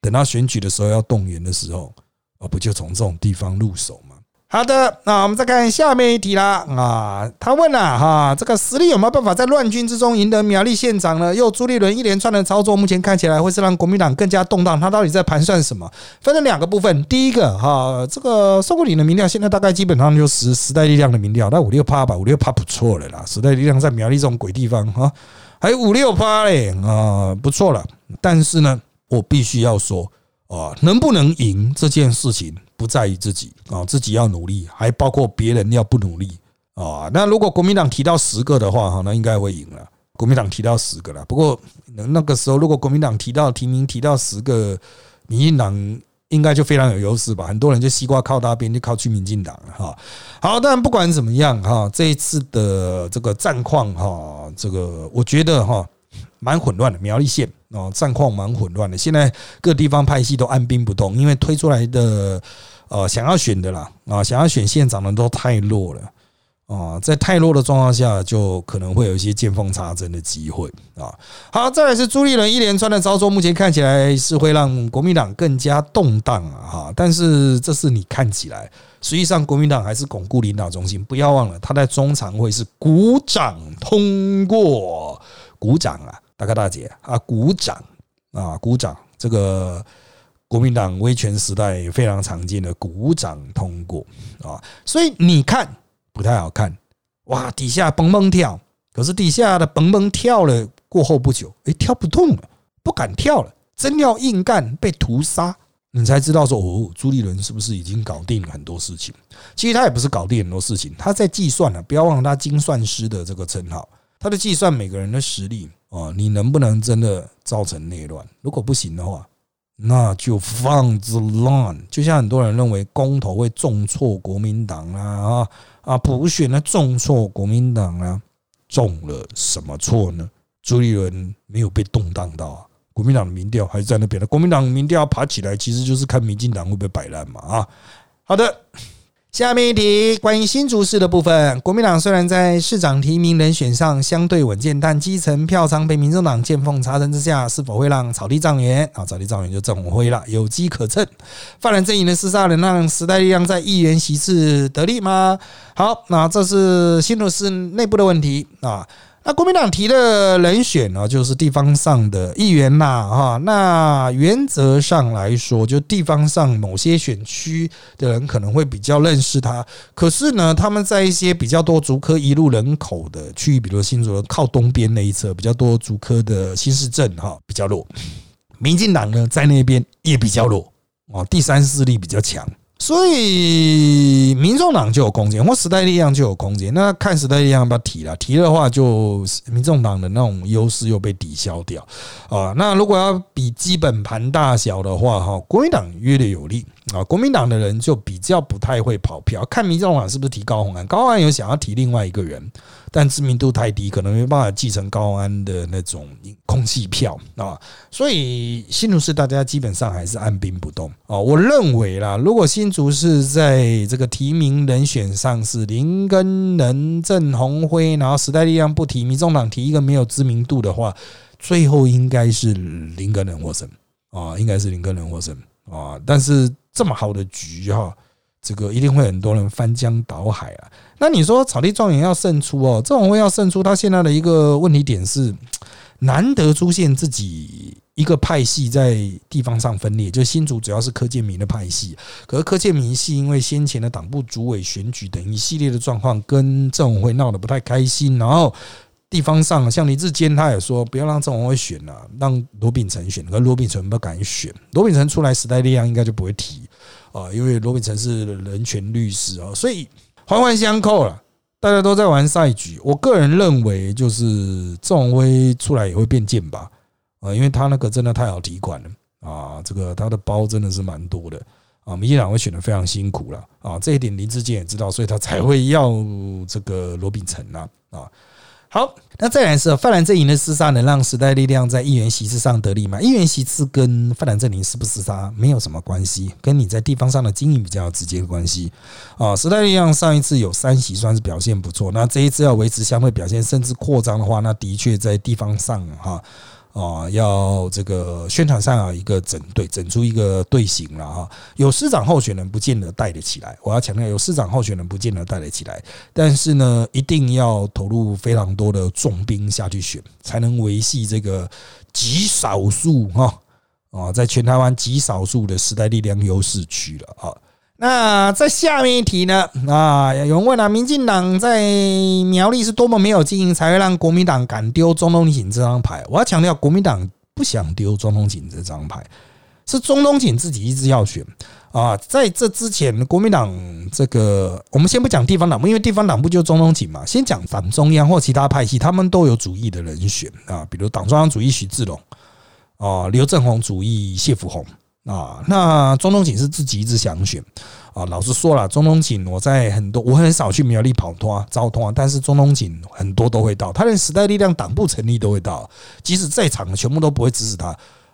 等到选举的时候要动员的时候，啊，不就从这种地方入手吗？好的，那我们再看下面一题啦。啊，他问了哈，这个实力有没有办法在乱军之中赢得苗栗县长呢？又朱立伦一连串的操作，目前看起来会是让国民党更加动荡。他到底在盘算什么？分成两个部分。第一个哈，这个宋国鼎的民调现在大概基本上就是时代力量的民调，那五六趴吧，五六趴不错了啦。时代力量在苗栗这种鬼地方哈，还有五六趴嘞啊，不错了。但是呢，我必须要说啊，能不能赢这件事情？不在于自己啊，自己要努力，还包括别人要不努力啊。那如果国民党提到十个的话，哈，那应该会赢了。国民党提到十个了，不过那个时候如果国民党提到提名提到十个，民进党应该就非常有优势吧？很多人就西瓜靠大边，就靠去民进党了哈。好，但不管怎么样哈，这一次的这个战况哈，这个我觉得哈。蛮混乱的，苗栗县哦，战况蛮混乱的。现在各地方派系都按兵不动，因为推出来的呃想要选的啦啊，想要选县长的都太弱了啊，在太弱的状况下，就可能会有一些见缝插针的机会啊。好，再来是朱立伦一连串的操作，目前看起来是会让国民党更加动荡啊哈。但是这是你看起来，实际上国民党还是巩固领导中心。不要忘了，他在中常会是鼓掌通过，鼓掌啊。大哥大姐啊，鼓掌啊，鼓掌！这个国民党威权时代非常常见的鼓掌通过啊，所以你看不太好看哇，底下蹦蹦跳，可是底下的蹦蹦跳了过后不久，哎，跳不动了，不敢跳了，真要硬干被屠杀，你才知道说哦，朱立伦是不是已经搞定了很多事情？其实他也不是搞定很多事情，他在计算了，不要忘了他精算师的这个称号。他的计算每个人的实力啊，你能不能真的造成内乱？如果不行的话，那就放之乱。就像很多人认为公投会重挫国民党啊啊啊，普选呢重挫国民党啊，中了什么错呢？朱立伦没有被动荡到啊。国民党的民调还是在那边的，国民党民调爬起来，其实就是看民进党会不会摆烂嘛啊。好的，下面一题关于新竹市的部分，国民党虽然在市长提名人选上相对稳健，但基层票仓被民众党见缝插针之下，是否会让草地状元啊？草地状元就郑文辉了，有机可乘。泛蓝阵营的厮杀能让时代力量在议员席次得利吗？好，那这是新竹市内部的问题啊。那国民党提的人选呢，就是地方上的议员呐，哈。那原则上来说，就地方上某些选区的人可能会比较认识他。可是呢，他们在一些比较多竹科一路人口的区域，比如新竹的靠东边那一侧，比较多竹科的新市镇，哈，比较弱。民进党呢，在那边也比较弱啊，第三势力比较强。所以，民众党就有空间，或时代力量就有空间。那看时代力量要不要提了，提的话，就民众党的那种优势又被抵消掉啊。那如果要比基本盘大小的话，哈，国民党约略有利啊。国民党的人就比较不太会跑票，看民众党是不是提高红安，高安有想要提另外一个人。但知名度太低，可能没办法继承高安的那种空气票啊，所以新竹市大家基本上还是按兵不动啊。我认为啦，如果新竹市在这个提名人选上是林根仁、郑鸿辉，然后时代力量不提，民众党提一个没有知名度的话，最后应该是林根仁获胜啊，应该是林根仁获胜啊。但是这么好的局哈。这个一定会很多人翻江倒海啊！那你说草地状元要胜出哦，这种会要胜出，他现在的一个问题点是难得出现自己一个派系在地方上分裂，就新竹主要是柯建明的派系，可是柯建明系因为先前的党部主委选举等一系列的状况，跟郑文辉闹得不太开心，然后地方上像李志坚他也说不要让郑文辉选了，让罗秉成选，可罗秉成不敢选，罗秉成出来时代力量应该就不会提。啊，因为罗秉成是人权律师啊，所以环环相扣了。大家都在玩赛局，我个人认为就是郑威出来也会变贱吧。啊，因为他那个真的太好提款了啊，这个他的包真的是蛮多的啊。民进党会选的非常辛苦了啊，这一点林志坚也知道，所以他才会要这个罗秉成啊啊。好，那再来是泛蓝阵营的厮杀能让时代力量在议员席次上得利吗？议员席次跟泛蓝阵营是不厮杀没有什么关系，跟你在地方上的经营比较直接的关系啊。时代力量上一次有三席算是表现不错，那这一次要维持相对表现甚至扩张的话，那的确在地方上哈。啊要这个宣传上啊一个整队，整出一个队形了哈。有市长候选人不见得带得起来，我要强调，有市长候选人不见得带得起来。但是呢，一定要投入非常多的重兵下去选，才能维系这个极少数哈啊，在全台湾极少数的时代力量优势区了啊。那在下面一题呢？啊，有人问了，民进党在苗栗是多么没有经营，才会让国民党敢丢中东锦这张牌？我要强调，国民党不想丢中东锦这张牌，是中东锦自己一直要选啊。在这之前，国民党这个，我们先不讲地方党部，因为地方党部就中东锦嘛。先讲反中央或其他派系，他们都有主义的人选啊，比如党中央主义许志龙啊，刘正宏主义谢福洪。啊，那中东锦是自己一直想选啊。老实说了，中东锦我在很多我很少去苗栗跑通招通啊，但是中东锦很多都会到，他连时代力量党部成立都会到，即使在场的全部都不会支持他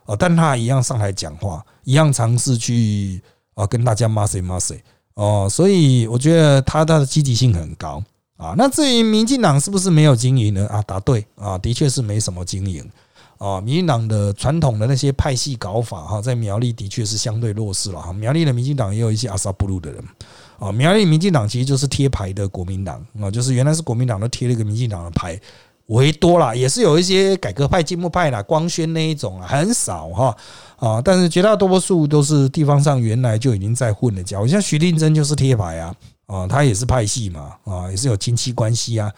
啊，但他一样上台讲话，一样尝试去啊跟大家 m a s 骂 y 哦，所以我觉得他的积极性很高啊。那至于民进党是不是没有经营呢？啊，答对啊，的确是没什么经营。啊，民进党的传统的那些派系搞法哈，在苗栗的确是相对弱势了哈。苗栗的民进党也有一些阿萨布鲁的人啊。苗栗民进党其实就是贴牌的国民党啊，就是原来是国民党都贴了一个民进党的牌，为多了，也是有一些改革派、进步派啦、光宣那一种啊，很少哈啊。但是绝大多数都是地方上原来就已经在混的家伙，像徐令珍就是贴牌啊啊，他也是派系嘛啊，也是有亲戚关系啊。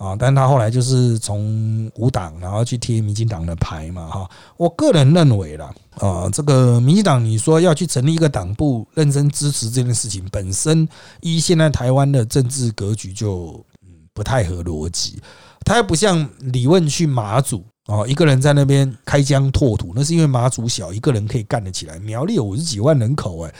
啊，但他后来就是从无党，然后去贴民进党的牌嘛，哈。我个人认为啦，啊，这个民进党你说要去成立一个党部，认真支持这件事情，本身依现在台湾的政治格局就不太合逻辑他又不像李问去马祖哦，一个人在那边开疆拓土，那是因为马祖小，一个人可以干得起来。苗栗有五十几万人口，哎，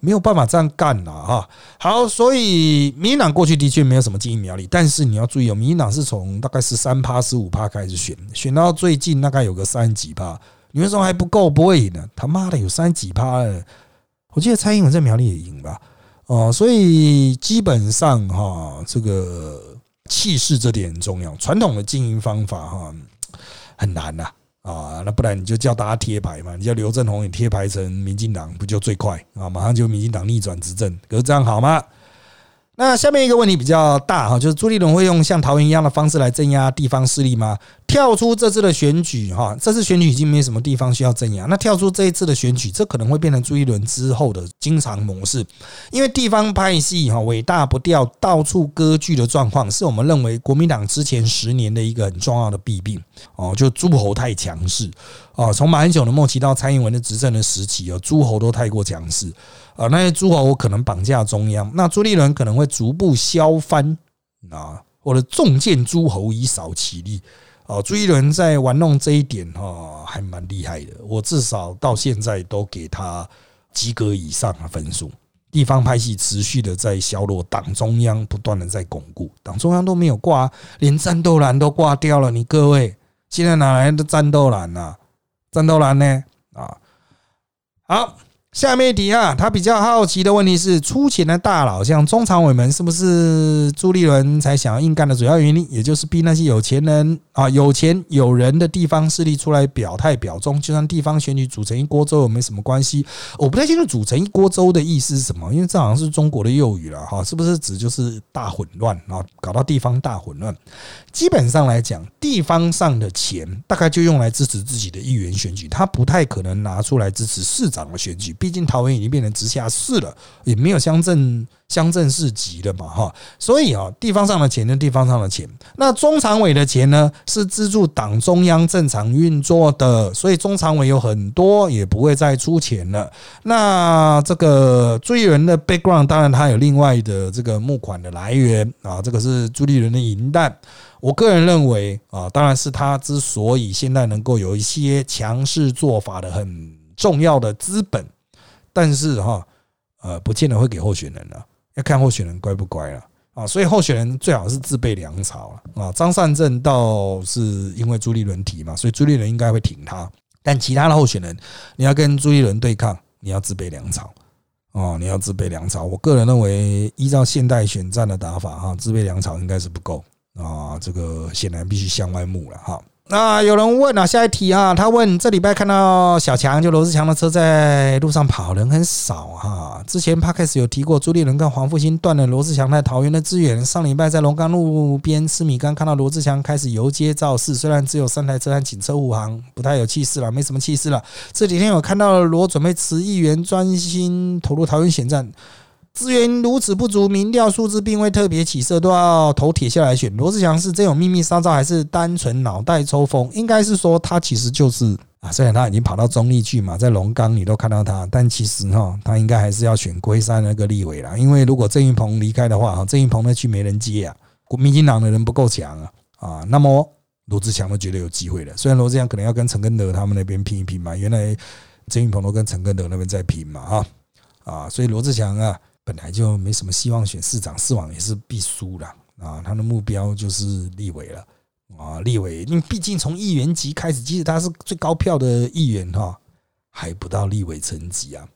没有办法这样干呐哈。好，所以民进党过去的确没有什么经营苗栗，但是你要注意哦，民进党是从大概十三趴、十五趴开始选，选到最近大概有个三十几趴。你们说还不够，不会赢的。他妈的有三十几趴了，我记得蔡英文在苗栗也赢吧？哦，所以基本上哈，这个气势这点很重要。传统的经营方法哈很难呐啊，那不然你就叫大家贴牌嘛，你叫刘振宏也贴牌成民进党，不就最快啊？马上就民进党逆转执政，可是这样好吗？那下面一个问题比较大哈，就是朱立伦会用像桃园一样的方式来镇压地方势力吗？跳出这次的选举哈，这次选举已经没什么地方需要镇压。那跳出这一次的选举，这可能会变成朱立伦之后的经常模式，因为地方派系哈尾大不掉、到处割据的状况，是我们认为国民党之前十年的一个很重要的弊病哦，就诸侯太强势哦，从马英九的末期到蔡英文的执政的时期哦，诸侯都太过强势。啊，那些诸侯可能绑架中央，那朱立伦可能会逐步削藩啊，或者重建诸侯以扫其力。哦，朱立伦在玩弄这一点哈，还蛮厉害的。我至少到现在都给他及格以上的分数。地方派系持续的在削弱，党中央不断的在巩固，党中央都没有挂，连战斗蓝都挂掉了。你各位现在哪来的战斗蓝呢？战斗蓝呢？啊，好。下面一题啊，他比较好奇的问题是：出钱的大佬，像中常委们，是不是朱立伦才想要硬干的主要原因？也就是逼那些有钱人啊、有钱有人的地方势力出来表态表忠，就算地方选举组成一锅粥，也没什么关系。我不太清楚“组成一锅粥”的意思是什么，因为这好像是中国的用语了哈，是不是指就是大混乱啊，搞到地方大混乱？基本上来讲，地方上的钱大概就用来支持自己的议员选举，他不太可能拿出来支持市长的选举。毕竟桃园已经变成直辖市了，也没有乡镇乡镇市级了嘛，哈，所以啊，地方上的钱跟地方上的钱，那中常委的钱呢，是资助党中央正常运作的，所以中常委有很多也不会再出钱了。那这个朱立伦的 background，当然他有另外的这个募款的来源啊，这个是朱立伦的银弹。我个人认为啊，当然是他之所以现在能够有一些强势做法的很重要的资本。但是哈，呃，不见得会给候选人了，要看候选人乖不乖了啊。所以候选人最好是自备粮草了啊。张善政倒是因为朱立伦提嘛，所以朱立伦应该会挺他。但其他的候选人，你要跟朱立伦对抗，你要自备粮草哦，你要自备粮草。我个人认为，依照现代选战的打法哈，自备粮草应该是不够啊。这个显然必须向外募了哈。那有人问啊，下一题啊，他问这礼拜看到小强就罗志强的车在路上跑，人很少哈。之前 p 开始有提过，朱立伦跟黄复兴断了罗志强在桃园的资源。上礼拜在龙岗路边吃米干，看到罗志强开始游街造势，虽然只有三台车，但警车护航，不太有气势了，没什么气势了。这几天有看到罗准备辞议员，专心投入桃园选战。资源如此不足，民调数字并未特别起色，都要投铁下来选。罗志祥是真有秘密杀招，还是单纯脑袋抽风？应该是说他其实就是啊，虽然他已经跑到中立去嘛，在龙岗你都看到他，但其实哈，他应该还是要选龟山那个立委啦。因为如果郑云鹏离开的话，哈，郑云鹏那区没人接啊，民进党的人不够强啊啊，那么罗志祥都觉得有机会了。虽然罗志祥可能要跟陈根德他们那边拼一拼嘛，原来郑云鹏都跟陈根德那边在拼嘛，哈啊，所以罗志祥啊。本来就没什么希望选市长，市长也是必输的啊！他的目标就是立委了啊！立委，因为毕竟从议员级开始，即使他是最高票的议员哈，还不到立委层级啊。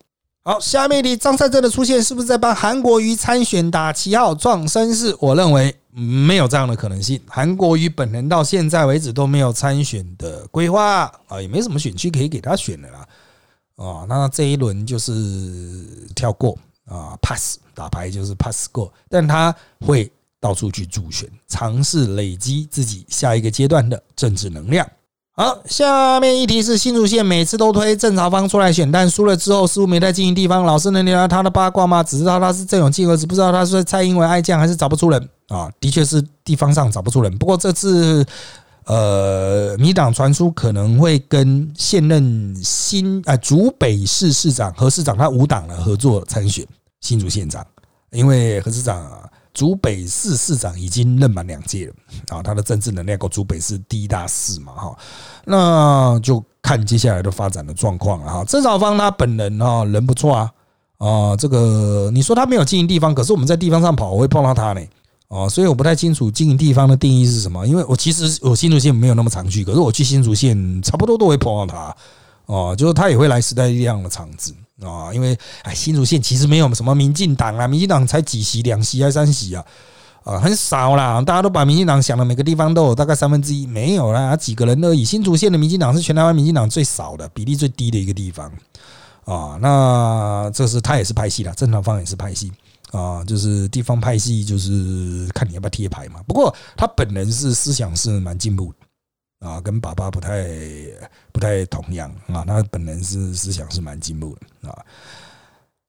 好，下面的张善政的出现是不是在帮韩国瑜参选打旗号、壮声势？我认为没有这样的可能性。韩国瑜本人到现在为止都没有参选的规划啊，也没什么选区可以给他选的啦。啊，那这一轮就是跳过。啊，pass 打牌就是 pass 过，但他会到处去助选，尝试累积自己下一个阶段的政治能量。好，下面一题是新竹县每次都推郑朝芳出来选，但输了之后似乎没在经营地方。老师能聊聊他的八卦吗？只知道他是郑永进儿子，不知道他是蔡英文爱将还是找不出人啊？的确是地方上找不出人。不过这次。呃，民党传出可能会跟现任新啊竹北市市长何市长他五党的合作参选新竹县长，因为何市长竹北市市长已经任满两届了啊，他的政治能量够竹北市第一大市嘛哈，那就看接下来的发展的状况了哈。郑少芳他本人哈人不错啊啊，这个你说他没有经营地方，可是我们在地方上跑，我会碰到他呢哦，所以我不太清楚经营地方的定义是什么，因为我其实我新竹县没有那么常去，可是我去新竹县差不多都会碰到他哦，就是他也会来时代力量的场子。啊，因为哎，新竹县其实没有什么民进党啊，民进党才几席，两席还三席啊？啊，很少啦。大家都把民进党想的每个地方都有大概三分之一，没有啦，几个人而已。新竹县的民进党是全台湾民进党最少的比例最低的一个地方啊。那这是他也是派系啦，正常方也是派系啊，就是地方派系，就是看你要不要贴牌嘛。不过他本人是思想是蛮进步的。啊，跟爸爸不太不太同样啊，他本人是思想是蛮进步的啊。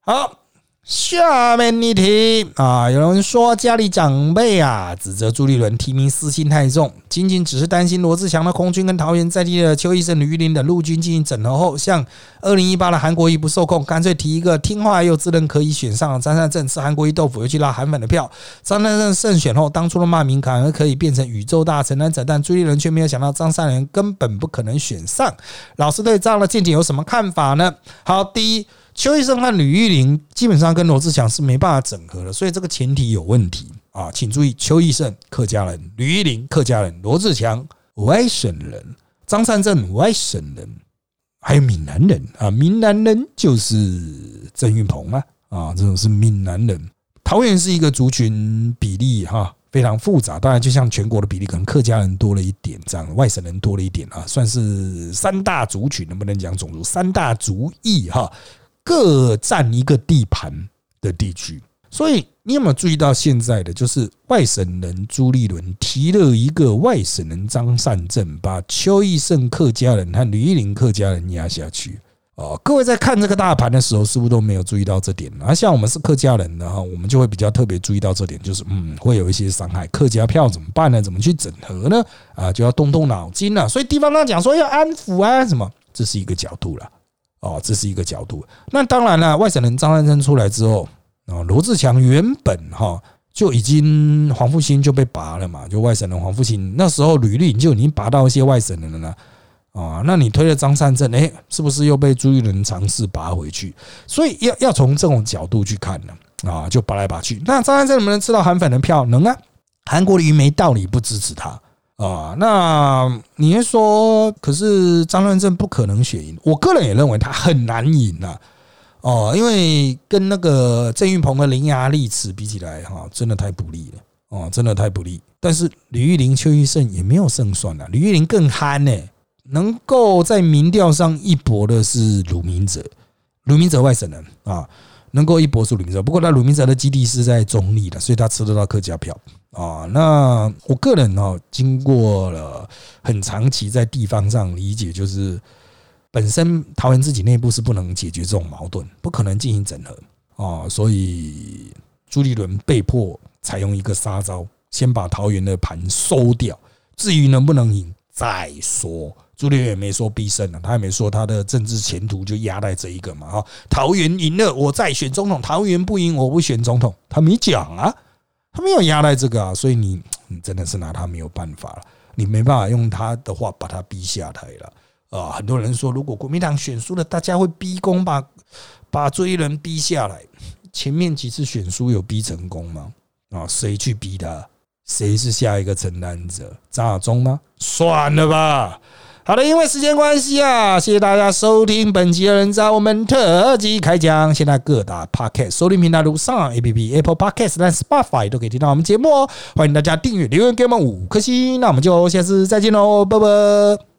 好。下面一题啊，有人说家里长辈啊指责朱立伦提名私心太重，仅仅只是担心罗志祥的空军跟桃园在地的邱医生、吕玉玲等陆军进行整合后，像二零一八的韩国瑜不受控，干脆提一个听话又自认可以选上张善政吃韩国瑜豆腐，又去拉韩粉的票。张善政胜选后，当初的骂名反而可以变成宇宙大承担者，但朱立伦却没有想到张善人根本不可能选上。老师对这样的见解有什么看法呢？好，第一。邱医生和吕玉玲基本上跟罗志祥是没办法整合的，所以这个前提有问题啊，请注意：邱医生客家人，吕玉玲客家人，罗志祥外省人，张善政外省人，还有闽南人啊，闽南人就是郑运鹏啊，啊，这种是闽南人。桃园是一个族群比例哈非常复杂，当然就像全国的比例，可能客家人多了一点，这样外省人多了一点啊，算是三大族群，能不能讲种族三大族裔哈？各占一个地盘的地区，所以你有没有注意到现在的就是外省人朱立伦提了一个外省人张善政，把邱义胜客家人和吕玉玲客家人压下去哦。各位在看这个大盘的时候，是不是都没有注意到这点？而像我们是客家人的哈，我们就会比较特别注意到这点，就是嗯，会有一些伤害。客家票怎么办呢？怎么去整合呢？啊，就要动动脑筋了。所以地方上讲说要安抚啊，什么，这是一个角度了。哦，这是一个角度。那当然了，外省人张安生出来之后，啊，罗志强原本哈就已经黄复兴就被拔了嘛，就外省人黄复兴那时候履历就已经拔到一些外省人了呢。啊，那你推了张善政，哎，是不是又被朱一伦尝试拔回去？所以要要从这种角度去看呢。啊，就拔来拔去。那张善政能不能吃到韩粉的票？能啊。韩国瑜没道理不支持他。啊，那你是说，可是张善政不可能选赢？我个人也认为他很难赢呐。哦，因为跟那个郑运鹏的伶牙俐齿比起来，哈，真的太不利了。哦，真的太不利。但是吕玉玲、邱玉胜也没有胜算了。吕玉玲更憨呢，能够在民调上一搏的是鲁明哲，鲁明哲外省人啊。能够一搏是鲁明哲，不过他鲁明哲的基地是在中立的，所以他吃得到客家票啊。那我个人哦，经过了很长期在地方上理解，就是本身桃园自己内部是不能解决这种矛盾，不可能进行整合啊，所以朱立伦被迫采用一个杀招，先把桃园的盘收掉，至于能不能赢再说。朱立伦也没说必胜啊，他也没说他的政治前途就压在这一个嘛哈。桃园赢了，我再选总统；桃园不赢，我不选总统。他没讲啊，他没有压在这个啊，所以你 你真的是拿他没有办法了，你没办法用他的话把他逼下台了啊。很多人说，如果国民党选输了，大家会逼宫把把朱一伦逼下来。前面几次选输有逼成功吗？啊，谁去逼他？谁是下一个承担者？张亚中吗？算了吧。好的，因为时间关系啊，谢谢大家收听本期的人渣我们特辑开讲。现在各大 podcast 收听平台如上 app、Apple Podcast 和 Spotify 都可以听到我们节目哦。欢迎大家订阅、留言给我们五颗星。那我们就下次再见喽，拜拜。